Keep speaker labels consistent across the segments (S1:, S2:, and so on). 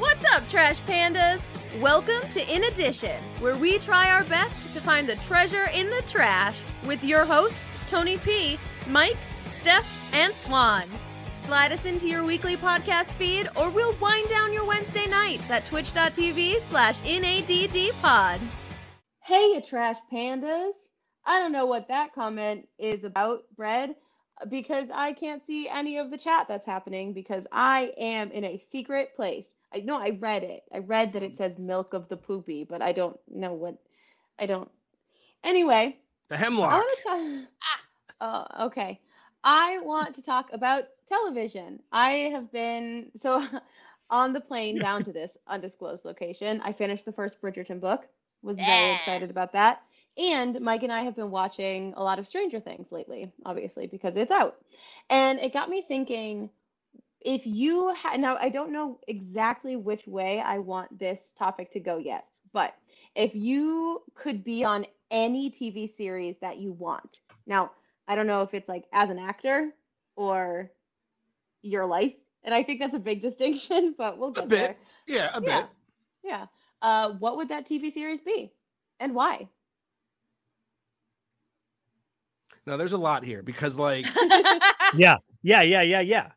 S1: What's up, Trash Pandas? Welcome to In Addition, where we try our best to find the treasure in the trash with your hosts, Tony P., Mike, Steph, and Swan. Slide us into your weekly podcast feed, or we'll wind down your Wednesday nights at twitch.tv slash NADDpod.
S2: Hey, you trash pandas. I don't know what that comment is about, Bread, because I can't see any of the chat that's happening because I am in a secret place. I know I read it. I read that it hmm. says milk of the poopy, but I don't know what I don't. Anyway,
S3: The
S2: I
S3: hemlock.
S2: want to talk. Oh, okay. I want to talk about television. I have been so on the plane down to this undisclosed location. I finished the first Bridgerton book. Was very excited about that. And Mike and I have been watching a lot of Stranger Things lately, obviously because it's out. And it got me thinking if you ha- now I don't know exactly which way I want this topic to go yet, but if you could be on any TV series that you want. Now, I don't know if it's like as an actor or your life, and I think that's a big distinction, but we'll
S3: A
S2: get
S3: bit.
S2: there.
S3: Yeah, a
S2: Yeah.
S3: bit.
S2: Yeah. Uh, what would that TV series be, and why?
S3: No, there's a lot here because, like,
S4: Yeah, yeah, yeah, yeah, yeah.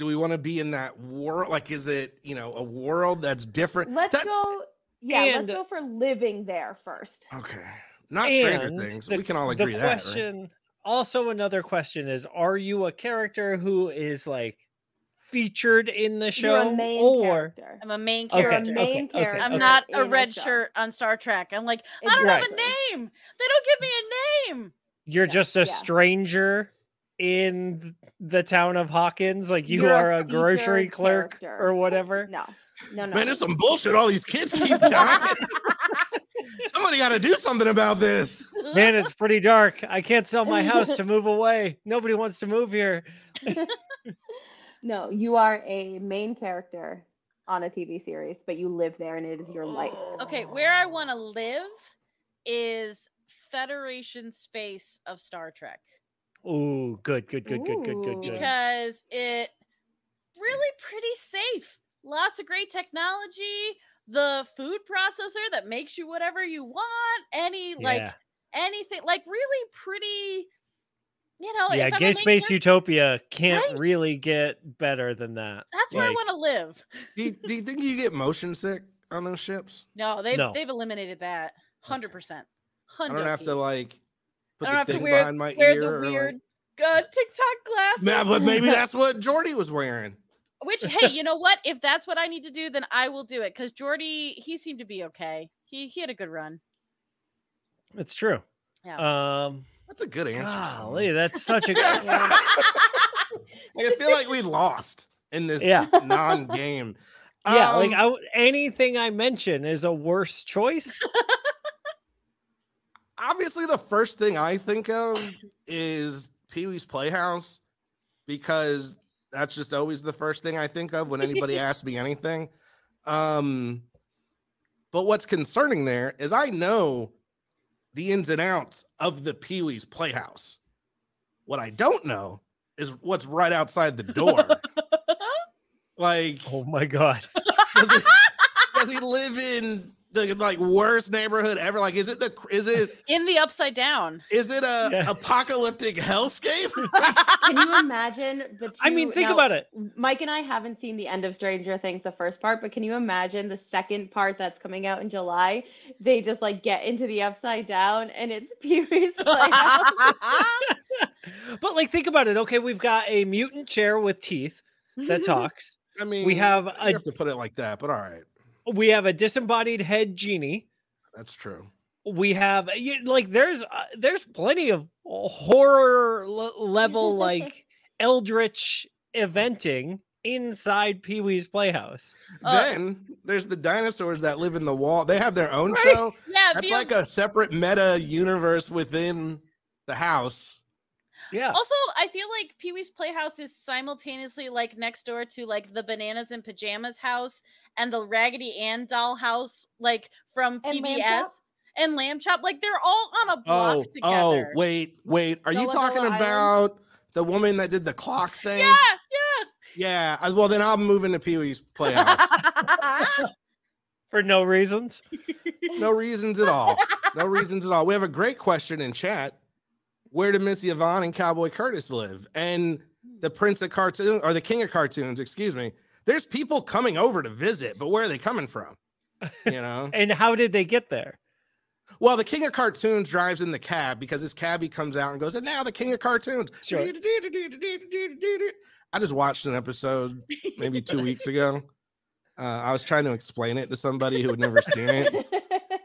S3: Do we want to be in that world? Like, is it, you know, a world that's different?
S2: Let's
S3: That-
S2: go. Yeah,
S4: And-
S2: let's go for living there first.
S3: Okay. Not Stranger Things.
S4: the-
S3: we can all
S4: the
S3: agree that. Right?
S4: question, also another question is: Are you a character who is like featured in the show,
S2: You're a main
S4: or
S2: character.
S5: I'm a main
S4: Okay,
S2: a
S5: character.
S2: main
S4: okay, okay,
S2: character.
S5: I'm
S4: okay.
S5: not a red
S2: show.
S5: shirt on Star Trek. I'm like, I don't have a name. They don't give me a name.
S4: you're
S2: Yeah,
S4: just a
S2: yeah.
S4: stranger in the town of Hawkins? Like you
S2: You're a
S4: are a grocery clerk
S2: character.
S4: or whatever?
S2: No, no, no.
S3: Man, there's some bullshit. All these kids keep dying. Somebody got to do something about this.
S4: Man, it's pretty dark. I can't sell my house to move away. Nobody wants to move here.
S2: no, you are a main character on a TV series, but you live there and it is your life.
S5: Okay, where I want to live is Federation space of Star Trek
S4: Ooh, good, good, good, good, good, good, good.
S5: because it really pretty safe. Lots of great technology. The food processor that makes you whatever you want. Any like
S4: yeah,
S5: anything like really pretty. You know,
S4: yeah.
S5: if I'm a
S4: Gay Space
S5: character,
S4: Utopia can't
S5: Right?
S4: really get better than that.
S5: That's where I want to live.
S3: Do you, do you think you get motion sick on those ships?
S5: No, they've
S4: No.
S5: they've eliminated that. Hundred percent.
S3: I don't have to like put
S5: I don't
S3: the
S5: have to wear,
S3: behind my
S5: wear
S3: ear.
S5: the
S3: or, like-
S5: weird uh, TikTok glasses.
S3: Yeah, but maybe that's what Geordi was wearing.
S5: Which, hey, you know what? If that's what I need to do, then I will do it. Because Geordi, he seemed to be okay. He he had a good run.
S4: It's true.
S5: Yeah.
S4: Um,
S3: That's a good answer.
S4: golly,
S3: Sean.
S4: that's such a
S3: Yes. I feel like we lost in this
S4: Yeah.
S3: non-game.
S4: yeah. like
S3: Um,
S4: I w anything I mention is a worse choice.
S3: Obviously the first thing I think of is Pee Wee's Playhouse because that's just always the first thing I think of when anybody asks me anything. Um, but what's concerning there is I know the ins and outs of the Pee Wee's Playhouse. What I don't know is what's right outside the door. like,
S4: Oh my god.
S3: does he, does he live in the like worst neighborhood ever? Like, is it the is it
S5: In the upside down.
S3: is it a
S4: Yeah.
S3: apocalyptic hellscape?
S2: Can you imagine the two?
S4: I mean, think
S2: now,
S4: about it.
S2: Mike and I haven't seen the end of Stranger Things, the first part, but can you imagine the second part that's coming out in July? They just like get into the upside down and it's Pee Wee's Playhouse.
S4: but like, think about it. Okay, we've got a mutant chair with teeth that talks.
S3: I mean,
S4: We have
S3: you have to put it like that, but all right,
S4: we have a disembodied head genie.
S3: that's true.
S4: We have like there's uh, there's plenty of horror le- level like eldritch eventing inside Pee Wee's Playhouse.
S5: Uh,
S3: then there's the dinosaurs that live in the wall. They have their own
S4: Right.
S3: show.
S5: Yeah,
S3: That's
S5: via-
S3: like a separate meta universe within the house.
S4: Yeah.
S5: Also, I feel like Pee Wee's Playhouse is simultaneously like next door to like the Bananas in Pajamas house and the Raggedy Ann doll house, like from
S2: And
S5: PBS
S2: Chop?
S5: and Lamb Chop. Like they're all on a block
S3: Oh, oh
S5: together.
S3: oh, wait, wait. Are you
S2: Gullah
S3: talking
S2: Gullah Island?
S3: about the woman that did the clock thing?
S5: Yeah, yeah.
S3: Yeah. Well, then I'll move into Pee Wee's Playhouse.
S4: For no reasons.
S3: no reasons at all. No reasons at all. We have a great question in chat. Where did Miss Yvonne and Cowboy Curtis live? And the Prince of Cartoon or the King of Cartoons, excuse me. There's people coming over to visit, but where are they coming from? You know?
S4: And how did they get there?
S3: well, the King of Cartoons drives in the cab because his cabbie comes out and goes, and now the King of Cartoons.
S4: Sure.
S3: I just watched an episode maybe two weeks ago. Uh, I was trying to explain it to somebody who had never seen it.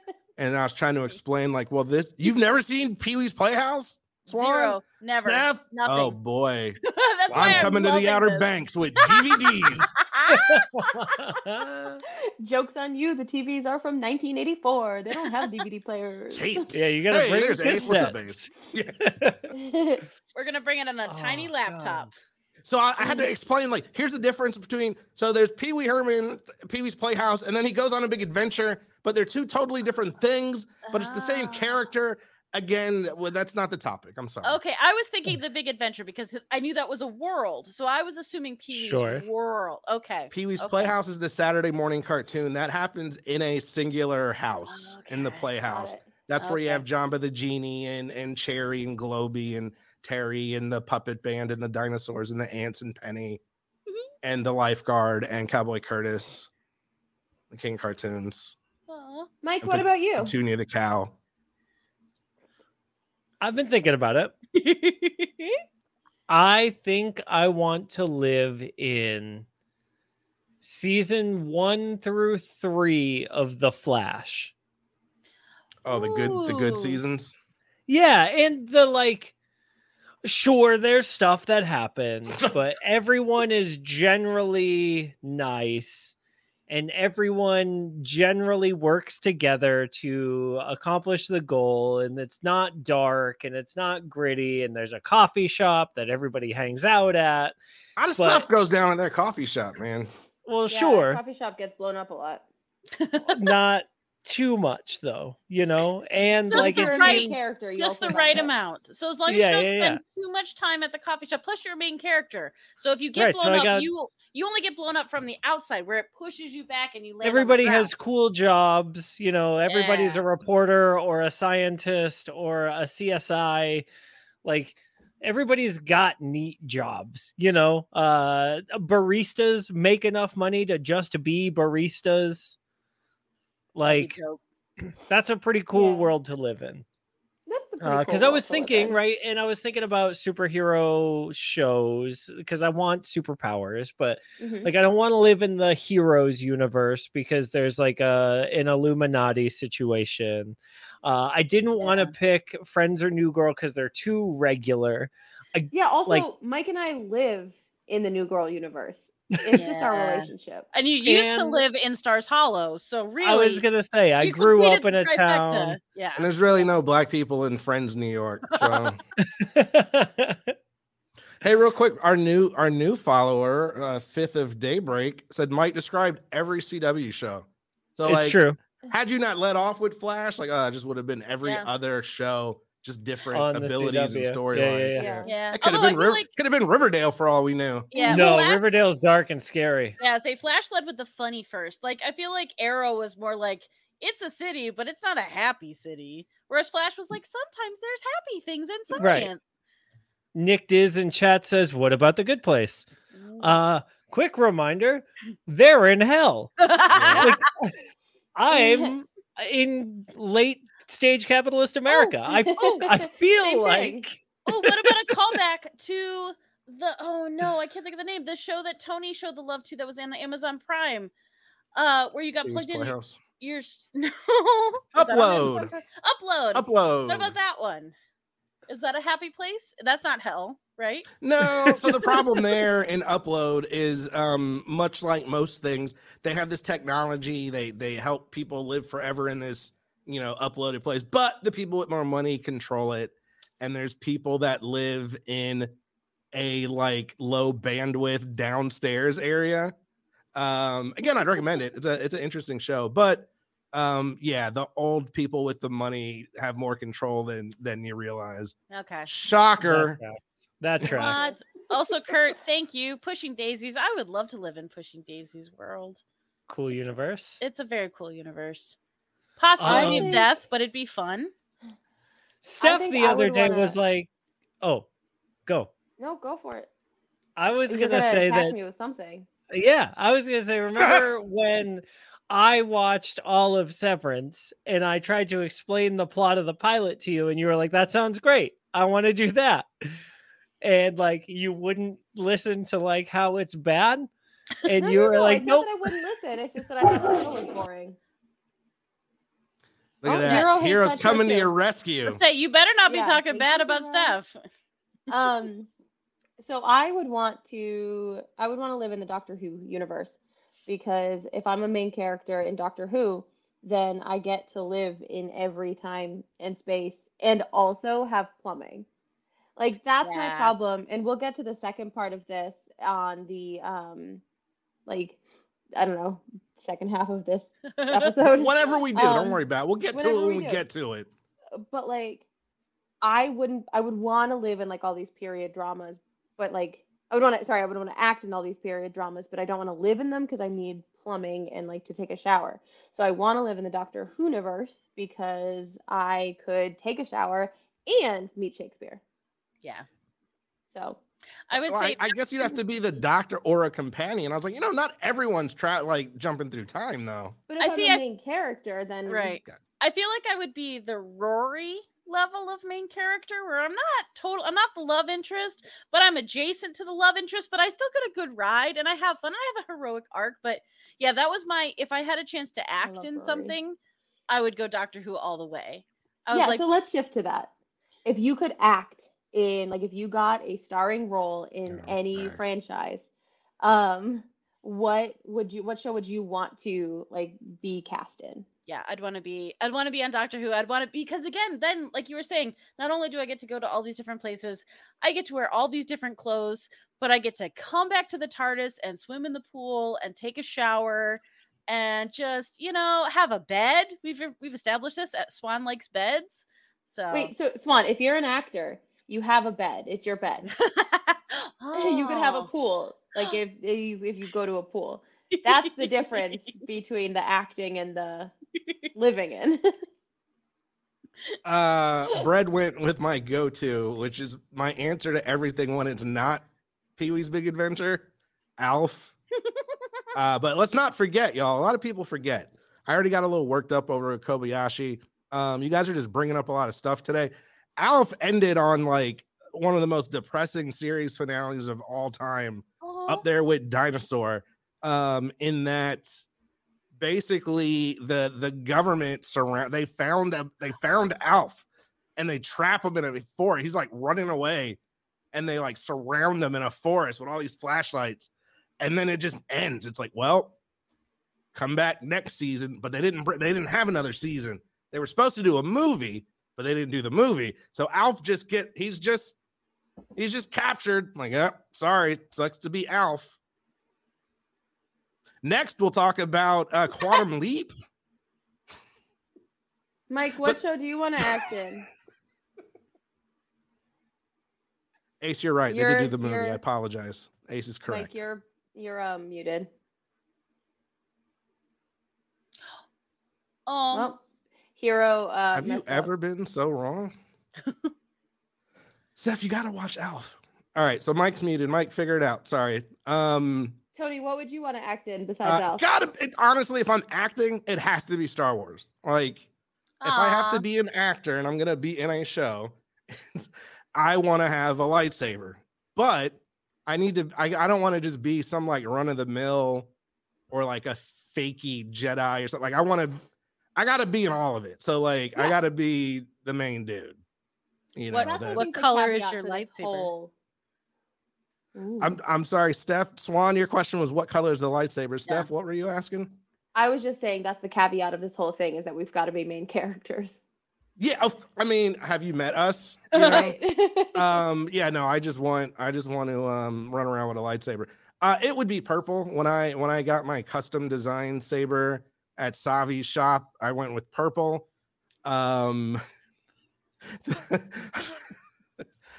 S3: and I was trying to explain, like, well, this you've never seen Pee Wee's Playhouse? Swan?
S5: Zero. Never.
S3: Steph?
S5: Nothing.
S3: Oh boy.
S5: That's why
S3: I'm coming to the Outer
S5: this.
S3: Banks with DVDs.
S2: Jokes on you. The TVs are from 1984. They don't have DVD players.
S3: Tapes.
S4: yeah, you gotta
S3: Hey,
S4: bring
S3: there's Ace. What's up,
S4: cassettes.
S5: We're gonna bring it on a
S4: Oh,
S5: tiny
S4: God.
S5: laptop.
S3: So I, I had to explain, like, here's the difference between so there's Pee Wee Herman, Pee Wee's Playhouse, and then he goes on a big adventure, but they're two totally different things, but it's the same
S5: Ah.
S3: character. Again, well, that's not the topic. I'm sorry.
S5: Okay, I was thinking the big adventure because I knew that was a world, so I was assuming Pee Wee's
S4: Sure.
S5: world. Okay.
S3: Pee Wee's
S5: okay.
S3: Playhouse is the Saturday morning cartoon that happens in a singular house in the Playhouse.
S2: it.
S3: That's where you have Jambi the Genie and and Chairry and Globey and Pterri and the puppet band and the dinosaurs and the ants and Penny
S5: Mhm.
S3: and the lifeguard and Cowboy Curtis, the King cartoons,
S5: Aw.
S2: Mike,
S3: And
S2: what about you?
S3: Petunia the cow.
S4: I've been thinking about it. I think I want to live in season one through three of The Flash.
S3: Oh, the good the good seasons.
S4: Yeah, and the like sure there's stuff that happens, but everyone is generally nice and everyone generally works together to accomplish the goal and it's not dark and it's not gritty and there's a coffee shop that everybody hangs out at.
S3: A lot of
S4: But-
S3: stuff goes down in that coffee shop, man.
S4: Well,
S2: Yeah,
S4: sure,
S2: Coffee shop gets blown up a lot.
S4: not too much though, you know, and
S5: Just
S4: like
S5: the
S4: it
S5: right-
S2: main
S4: seems
S2: character. You
S5: Just the
S2: have
S5: right
S2: that.
S5: amount. So as long as
S4: Yeah,
S5: you don't
S4: yeah,
S5: spend too much time at the coffee shop, plus you're main character. So if you get
S4: Right,
S5: blown
S4: I
S5: up,
S4: got-
S5: you you only get blown up from the outside where it pushes you back and you land
S4: everybody has cool jobs you know everybody's a reporter or a scientist or a csi like everybody's got neat jobs you know uh baristas make enough money to just be baristas
S5: That'd be
S4: like that's a pretty cool
S2: Yeah.
S4: world to live in
S2: That's
S4: because
S2: cool
S4: I was thinking, right, and I was thinking about superhero shows because I want superpowers, but
S2: Mhm.
S4: like I don't want to live in the heroes universe because there's like a an Illuminati situation. Uh, I didn't want to pick Friends or New Girl because they're too regular.
S2: Yeah. Also,
S4: like-
S2: Mike and I live in the New Girl universe. It's just our relationship.
S5: And you used to live in Stars Hollow, so really,
S4: I was gonna say I grew up in a
S5: trifecta.
S4: town.
S5: Yeah.
S3: And there's really no black people in Friends, New York. So hey, real quick, our new our new follower, uh, fifth of daybreak, said Mike described every CW show. So
S4: it's
S3: like
S4: true.
S3: had you not let off with Flash, like uh, it just would have been every
S5: Yeah.
S3: other show, just different
S4: On the
S3: abilities and
S4: CW. Yeah, yeah,
S3: storylines.
S4: yeah.
S2: Yeah.
S5: Yeah.
S3: It could have
S5: Although I
S3: been
S5: feel like
S3: could have been Riverdale for all we knew.
S5: yeah,
S4: no,
S5: Flash-
S4: Riverdale's dark and scary.
S5: Yeah, say Flash led with the funny first. Like I feel like Arrow was more like it's a city, but it's not a happy city. Whereas Flash was like sometimes there's happy things in science.
S4: Right. Nick Diz in chat says, "What about the Good Place?"
S5: Ooh.
S4: Uh, quick reminder: they're in hell. Like, I'm in late stage capitalist America. I
S5: oh,
S4: I feel
S2: Same thing.
S4: like
S5: oh, what about a callback to the oh no, I can't think of the name. The show that Tony showed the love to that was on the Amazon Prime. Uh where you got
S3: Please
S5: plugged in
S3: Playhouse.
S5: your no Is that on
S3: Upload.
S5: Upload.
S3: Upload.
S5: What about that one? Is that a happy place? That's not hell, right?
S3: No, so the problem there in upload is um much like most things, they have this technology, they they help people live forever in this, you know, uploaded place, but the people with more money control it. And there's people that live in a like low bandwidth downstairs area. Um again, I'd recommend it. It's a it's an interesting show, but um yeah, the old people with the money have more control than than you realize.
S5: Okay.
S3: Shocker.
S4: That's facts. That tracks.
S5: What? Also, Kurt, thank you. Pushing Daisies. I would love to live in Pushing Daisies world.
S4: Cool universe.
S5: It's a very cool universe. Possibility
S4: Um,
S5: of death, but it'd be fun.
S4: Steph the
S2: I
S4: other day
S2: wanna-
S4: was like, "Oh, go."
S2: No, go for it.
S4: I was gonna,
S2: gonna
S4: say that.
S2: me with something.
S4: Yeah, I was gonna say. Remember when I watched all of Severance and I tried to explain the plot of the pilot to you, and you were like, "That sounds great. I want to do that," and like you wouldn't listen to like how it's bad, and
S2: No,
S4: you were
S2: no,
S4: like,
S2: it's not
S4: "Nope."
S2: I wouldn't listen. It's just that I thought the show was boring.
S3: Look at
S2: Oh,
S3: that.
S2: Hero hates
S3: Heroes coming to your rescue.
S5: Say you better not be
S2: Yeah,
S5: talking bad about
S2: about-
S5: Steph.
S2: um so i would want to i would want to live in the doctor who universe because if i'm a main character in doctor who then i get to live in every time and space and also have plumbing like that's my problem and we'll get to the second part of this on the um like i don't know second half of this episode
S3: Whatever we do, don't
S2: Um,
S3: worry about. it. We'll get to it when
S2: we
S3: we get to it.
S2: but like I wouldn't I would want to live in like all these period dramas, but like I would want to sorry, I would want to act in all these period dramas, but I don't want to live in them because I need plumbing and like to take a shower. So I want to live in the Doctor Who universe because I could take a shower and meet Shakespeare.
S5: yeah.
S2: So
S5: I would
S3: Well,
S5: say
S3: I, I guess you'd have to be the doctor or a companion. I was like, you know, not everyone's try like jumping through time though.
S2: but if
S5: I
S2: I am
S5: see,
S2: a
S5: I-
S2: main character, then
S5: right. I feel like I would be the Rory level of main character where I'm not total I'm not the love interest, but I'm adjacent to the love interest, but I still get a good ride and I have fun. I have a heroic arc, but yeah, that was my if I had a chance to act in
S2: Rory.
S5: something, I would go Doctor Who all the way. I was
S2: yeah,
S5: like
S2: so let's shift to that. If you could act in like if you got a starring role in
S3: Arrow's
S2: any
S3: back.
S2: franchise, um, what would you what show would you want to like be cast in?
S5: yeah, I'd want to be I'd want to be on Doctor Who. I'd want to because again, then like you were saying, not only do I get to go to all these different places, I get to wear all these different clothes, but I get to come back to the TARDIS and swim in the pool and take a shower and just, you know, have a bed. We've we've established this at Swan likes beds. So
S2: Wait, so Swan, if you're an actor, you have a bed. It's your bed. you could have a
S5: Oh.
S2: pool. Like if if you, if you go to a pool. That's the difference between the acting and the living in.
S3: Uh, Bread went with my go-to, which is my answer to everything when it's not Pee Wee's Big Adventure, Alf. uh, but let's not forget, y'all. A lot of people forget. I already got a little worked up over Kobayashi. Um, you guys are just bringing up a lot of stuff today. Alf ended on like one of the most depressing series finales of all time up there with dinosaur um in that basically the the government surround they found a, they found alf and they trap him in a forest. He's like running away and they like surround him in a forest with all these flashlights. And then it just ends. It's like well come back next season but they didn't they didn't have another season. They were supposed to do a movie but they didn't do the movie. So alf just get he's just he's just captured. Like yeah sorry sucks to be alf. Next we'll talk about uh quantum leap.
S2: Mike, what
S3: But-
S2: show do you want to act in?
S3: ace you're right they did do the movie i apologize. Ace is correct.
S2: Mike, you're you're um muted.
S5: Um,
S2: Well, hero. Uh,
S3: have you
S2: messed up.
S3: ever been so wrong Seth, you gotta watch alf all right so mike's muted mike figure it out sorry um
S2: Tony, what would you want to act in besides
S3: uh,
S2: Alf?
S3: gotta it, honestly if i'm acting it has to be star wars like if I have to be an actor and I'm gonna be in a show, I want to have a lightsaber. But I need to. I, I don't want to just be some like run of the mill or like a fakey Jedi or something. Like I want to. I got to be in all of it. So like I got to be the main dude. You know.
S5: What-
S2: That's,
S3: that-
S5: what color is your lightsaber?
S2: whole-
S3: I'm I'm sorry, Steph Swan. Your question was what color is the lightsaber? Steph, what were you asking?
S2: I was just saying that's the caveat of this whole thing is that we've got to be main characters.
S3: Yeah, I mean, have you met us? You know?
S2: Right.
S3: um yeah no i just want i just want to um run around with a lightsaber uh it would be purple when i when i got my custom design saber at savi's shop i went with purple um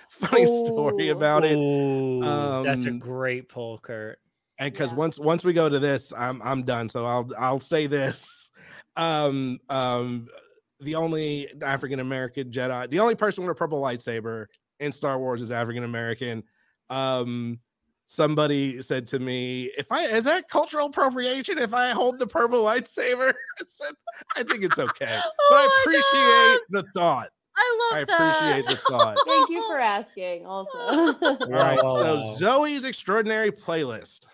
S3: funny story about it.
S4: Ooh, that's a
S3: Um,
S4: great poll, Kurt.
S3: and because
S2: Yeah.
S3: once once we go to this i'm i'm done so i'll i'll say this um um the only african american jedi the only person with a purple lightsaber in star wars is african american um somebody said to me if i is that cultural appropriation if i hold the purple lightsaber i said i think it's okay
S5: Oh
S3: but i appreciate
S5: God.
S3: the thought
S5: I
S3: i
S5: love that.
S3: I appreciate the thought
S2: Thank you for asking. Also,
S3: all right so zoey's extraordinary playlist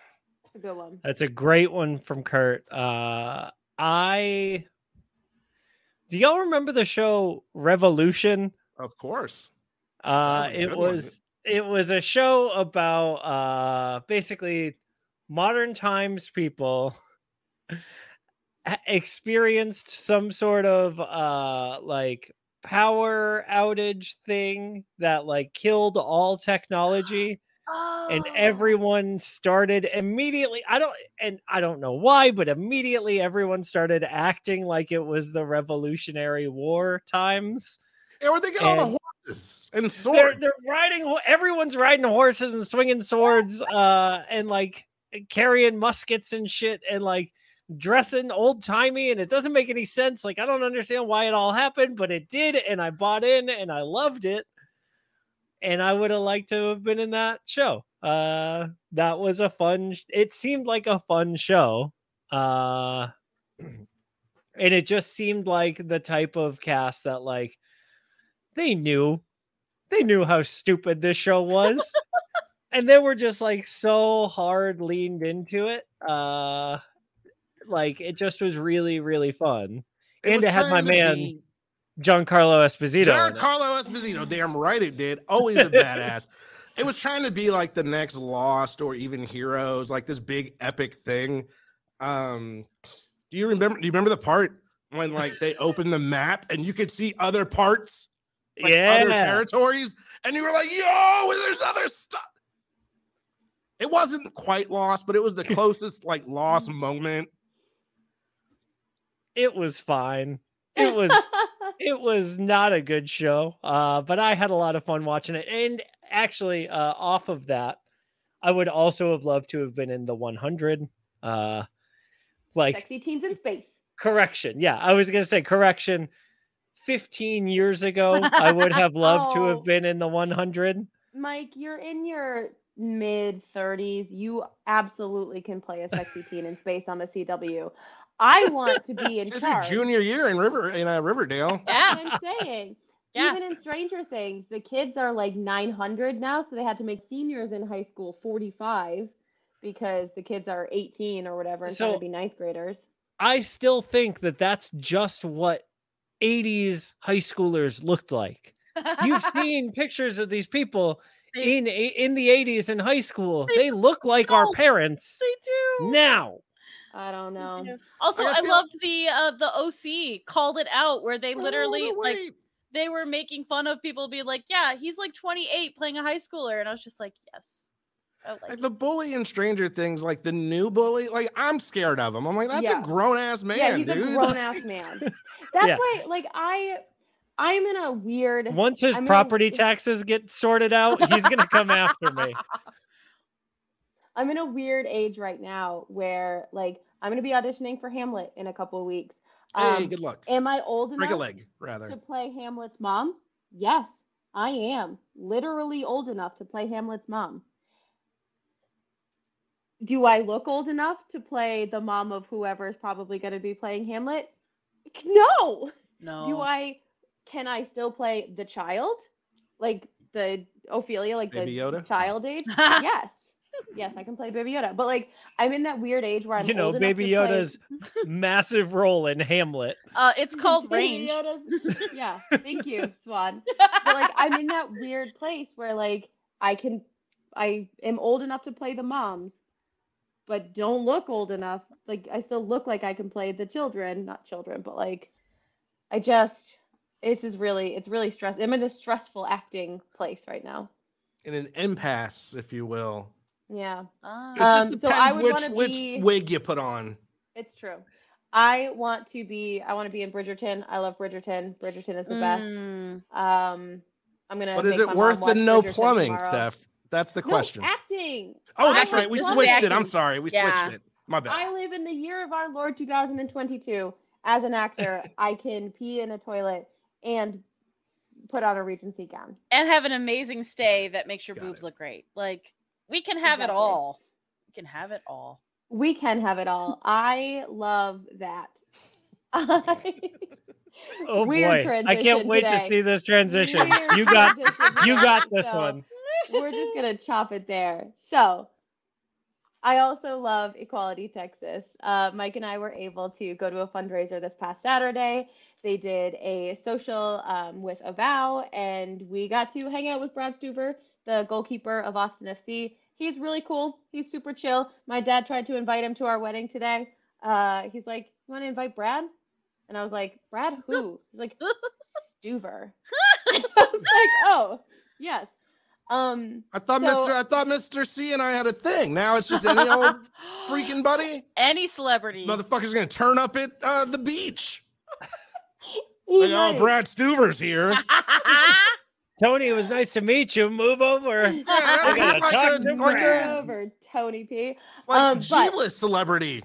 S2: a good one.
S4: That's a great one from Kurt. Uh, I do y'all remember the show Revolution?
S3: of course
S4: Uh, it
S3: was. one.
S4: It was a show about uh basically modern times people experienced some sort of uh like power outage thing that like killed all technology and
S5: Oh.
S4: everyone started immediately i don't and i don't know why but immediately everyone started acting like it was the revolutionary war times
S3: Yeah, where they get all the horses and
S4: they're,
S3: swords.
S4: they're riding everyone's riding horses and swinging swords uh and like carrying muskets and shit and like dressing old timey and it doesn't make any sense. Like i don't understand why it all happened but it did and i bought in and i loved it. And i would have liked to have been in that show. Uh that was a fun sh- it seemed like a fun show uh and it just seemed like the type of cast that like they knew they knew how stupid this show was and they were just like so hard leaned into it uh like it just was really really fun and
S3: was
S4: it had my man
S3: be-
S4: giancarlo esposito it.
S3: Giancarlo Esposito, damn right it did. Always a badass. It was trying to be like the next Lost or even Heroes, like this big epic thing. Um, do you remember? Do you remember the part when like they opened the map and you could see other parts, like other territories, and you were like, "Yo, there's other stuff." It wasn't quite lost, but it was the closest like lost moment.
S4: it was fine it was it was not a good show uh but i had a lot of fun watching it and actually uh off of that i would also have loved to have been in the 100 uh like
S2: Sexy teens in space.
S4: correction yeah i was gonna say correction 15 years ago i would have loved to
S2: Oh.
S4: have been in the 100
S2: Mike, you're in your mid 30s. You absolutely can play a sexy teen in space on the CW. I want to be in
S3: It's your
S2: charge.
S3: junior year in River in uh, Riverdale.
S5: Yeah.
S2: That's what I'm saying.
S5: Yeah.
S2: Even in Stranger Things, the kids are like 900 now, so they had to make seniors in high school 45 because the kids are 18 or whatever and trying
S4: So-
S2: to be ninth graders.
S4: i still think that that's just what 80s high schoolers looked like. You've seen pictures of these people
S5: They-
S4: in in the 80s in high school. They look like our parents
S5: They do.
S4: now.
S2: I don't know.
S5: Also,
S3: I
S5: I
S3: feel-
S5: loved the uh, the OC called it out where they literally
S3: Oh, no,
S5: like they were making fun of people being like, "Yeah, he's like 28 playing a high schooler," and I was just like, "Yes, I like
S3: Like the bully in Stranger Things, like the new bully, like I'm scared of him. I'm like, that's
S2: Yeah.
S3: a grown ass man,
S2: yeah, he's
S3: dude.
S2: a grown ass man. That's
S4: Yeah.
S2: why, like, I, I'm in a weird.
S4: once his
S2: I mean,
S4: property
S2: it-
S4: taxes get sorted out he's gonna come after me
S2: I'm in a weird age right now where, like, I'm gonna be auditioning for Hamlet in a couple of weeks.
S3: hey,
S2: Um,
S3: good luck.
S2: am I old
S3: Break a
S2: enough
S3: leg, rather.
S2: to play Hamlet's mom? Yes, I am. Literally old enough to play Hamlet's mom. Do I look old enough to play the mom of whoever is probably going to be playing Hamlet? No.
S5: no.
S2: Do I can I still play the child? Like the Ophelia, like
S3: Baby
S2: the
S3: Yoda?
S2: child age? yes. Yes, I can play Baby Yoda. But like I'm in that weird age where I'm
S4: you know
S2: old enough
S4: baby
S2: to play-
S4: yoda's massive role in hamlet
S5: Uh, it's called
S2: Baby
S5: range.
S2: Yoda's- yeah, thank you, Swan. But like I'm in that weird place where like I can I am old enough to play the moms, but don't look old enough. Like I still look like I can play the children, not children, but like I just this is really it's really stress. I'm in a stressful acting place right now.
S3: In an impasse, if you will.
S2: Yeah,
S5: Ah.
S3: It
S2: Um,
S3: just
S2: so I would
S3: which
S2: wanna
S3: which
S2: be-
S3: wig you put on.
S2: it's true. I want to be I want to be in Bridgerton. I love Bridgerton. Bridgerton is the best.
S5: Mm.
S2: Um, I'm gonna.
S3: But is it worth the no
S2: Bridgerton
S3: plumbing,
S2: tomorrow.
S3: Steph? That's the
S2: No,
S3: question.
S2: acting.
S3: oh, that's
S2: I
S3: right. We
S2: love
S3: switched it. I'm sorry. We
S5: Yeah.
S3: switched it. My bad.
S2: I live in the year of our Lord 2022. As an actor, I can pee in a toilet and put on a Regency gown.
S5: and have an amazing stay that makes your
S3: Got
S5: boobs
S3: it.
S5: look great. Like we can have it all. We can have it all.
S2: We can have it all. I love that. I-
S4: Oh
S2: Weird
S4: boy, I can't
S2: transition
S4: wait to see this transition.
S2: Weird
S4: You got
S2: transition
S4: you got this
S2: So,
S4: one.
S2: We're just gonna chop it there. So I also love Equality Texas. Uh, Mike and I were able to go to a fundraiser this past Saturday. They did a social um, with Avow, and we got to hang out with Brad Stuver, the goalkeeper of Austin FC. He's really cool. He's super chill. My dad tried to invite him to our wedding today. Uh, he's like, "You want to invite Brad?" And I was like, "Brad, who?" He's like, "Stuver." I was like, "Oh, yes." Um,
S3: I thought
S2: So-
S3: Mr. I thought Mr. C and I had a thing. Now it's just any old freaking buddy.
S5: any celebrity.
S3: Motherfucker's gonna turn up at uh, the beach.
S2: he
S3: Like, oh,
S2: might.
S3: Brad Stuver's here.
S4: Tony, it was nice to meet you. Move over.
S3: Yeah,
S4: I gotta
S3: like
S4: talk
S3: a-
S4: to
S3: like
S4: Brad.
S3: a
S2: over Tony P.
S3: like
S2: Um,
S3: G-list celebrity.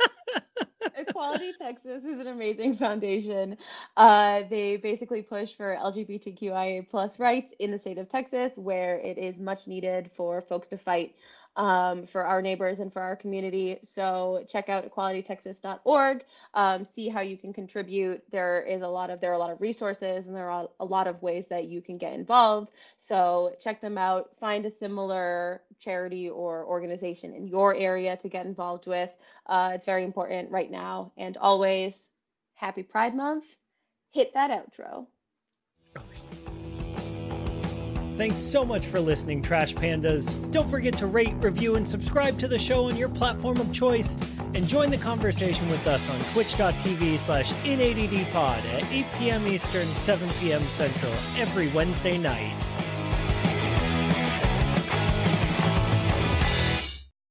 S2: Equality Texas is an amazing foundation. Uh, they basically push for LGBTQIA plus rights in the state of Texas, where it is much needed for folks to fight um, for our neighbors and for our community. So check out equalitytexas.org. Um, see how you can contribute. There is a lot of there are a lot of resources and there are a lot of ways that you can get involved. So check them out. Find a similar charity or organization in your area to get involved with. Uh, it's very important right now and always. Happy Pride Month. Hit that outro.
S4: Thanks so much for listening, Trash Pandas. Don't forget to rate, review, and subscribe to the show on your platform of choice. And join the conversation with us on twitch.tv slash in8ddpod at 8 p.m. Eastern, 7 p.m. Central every Wednesday night.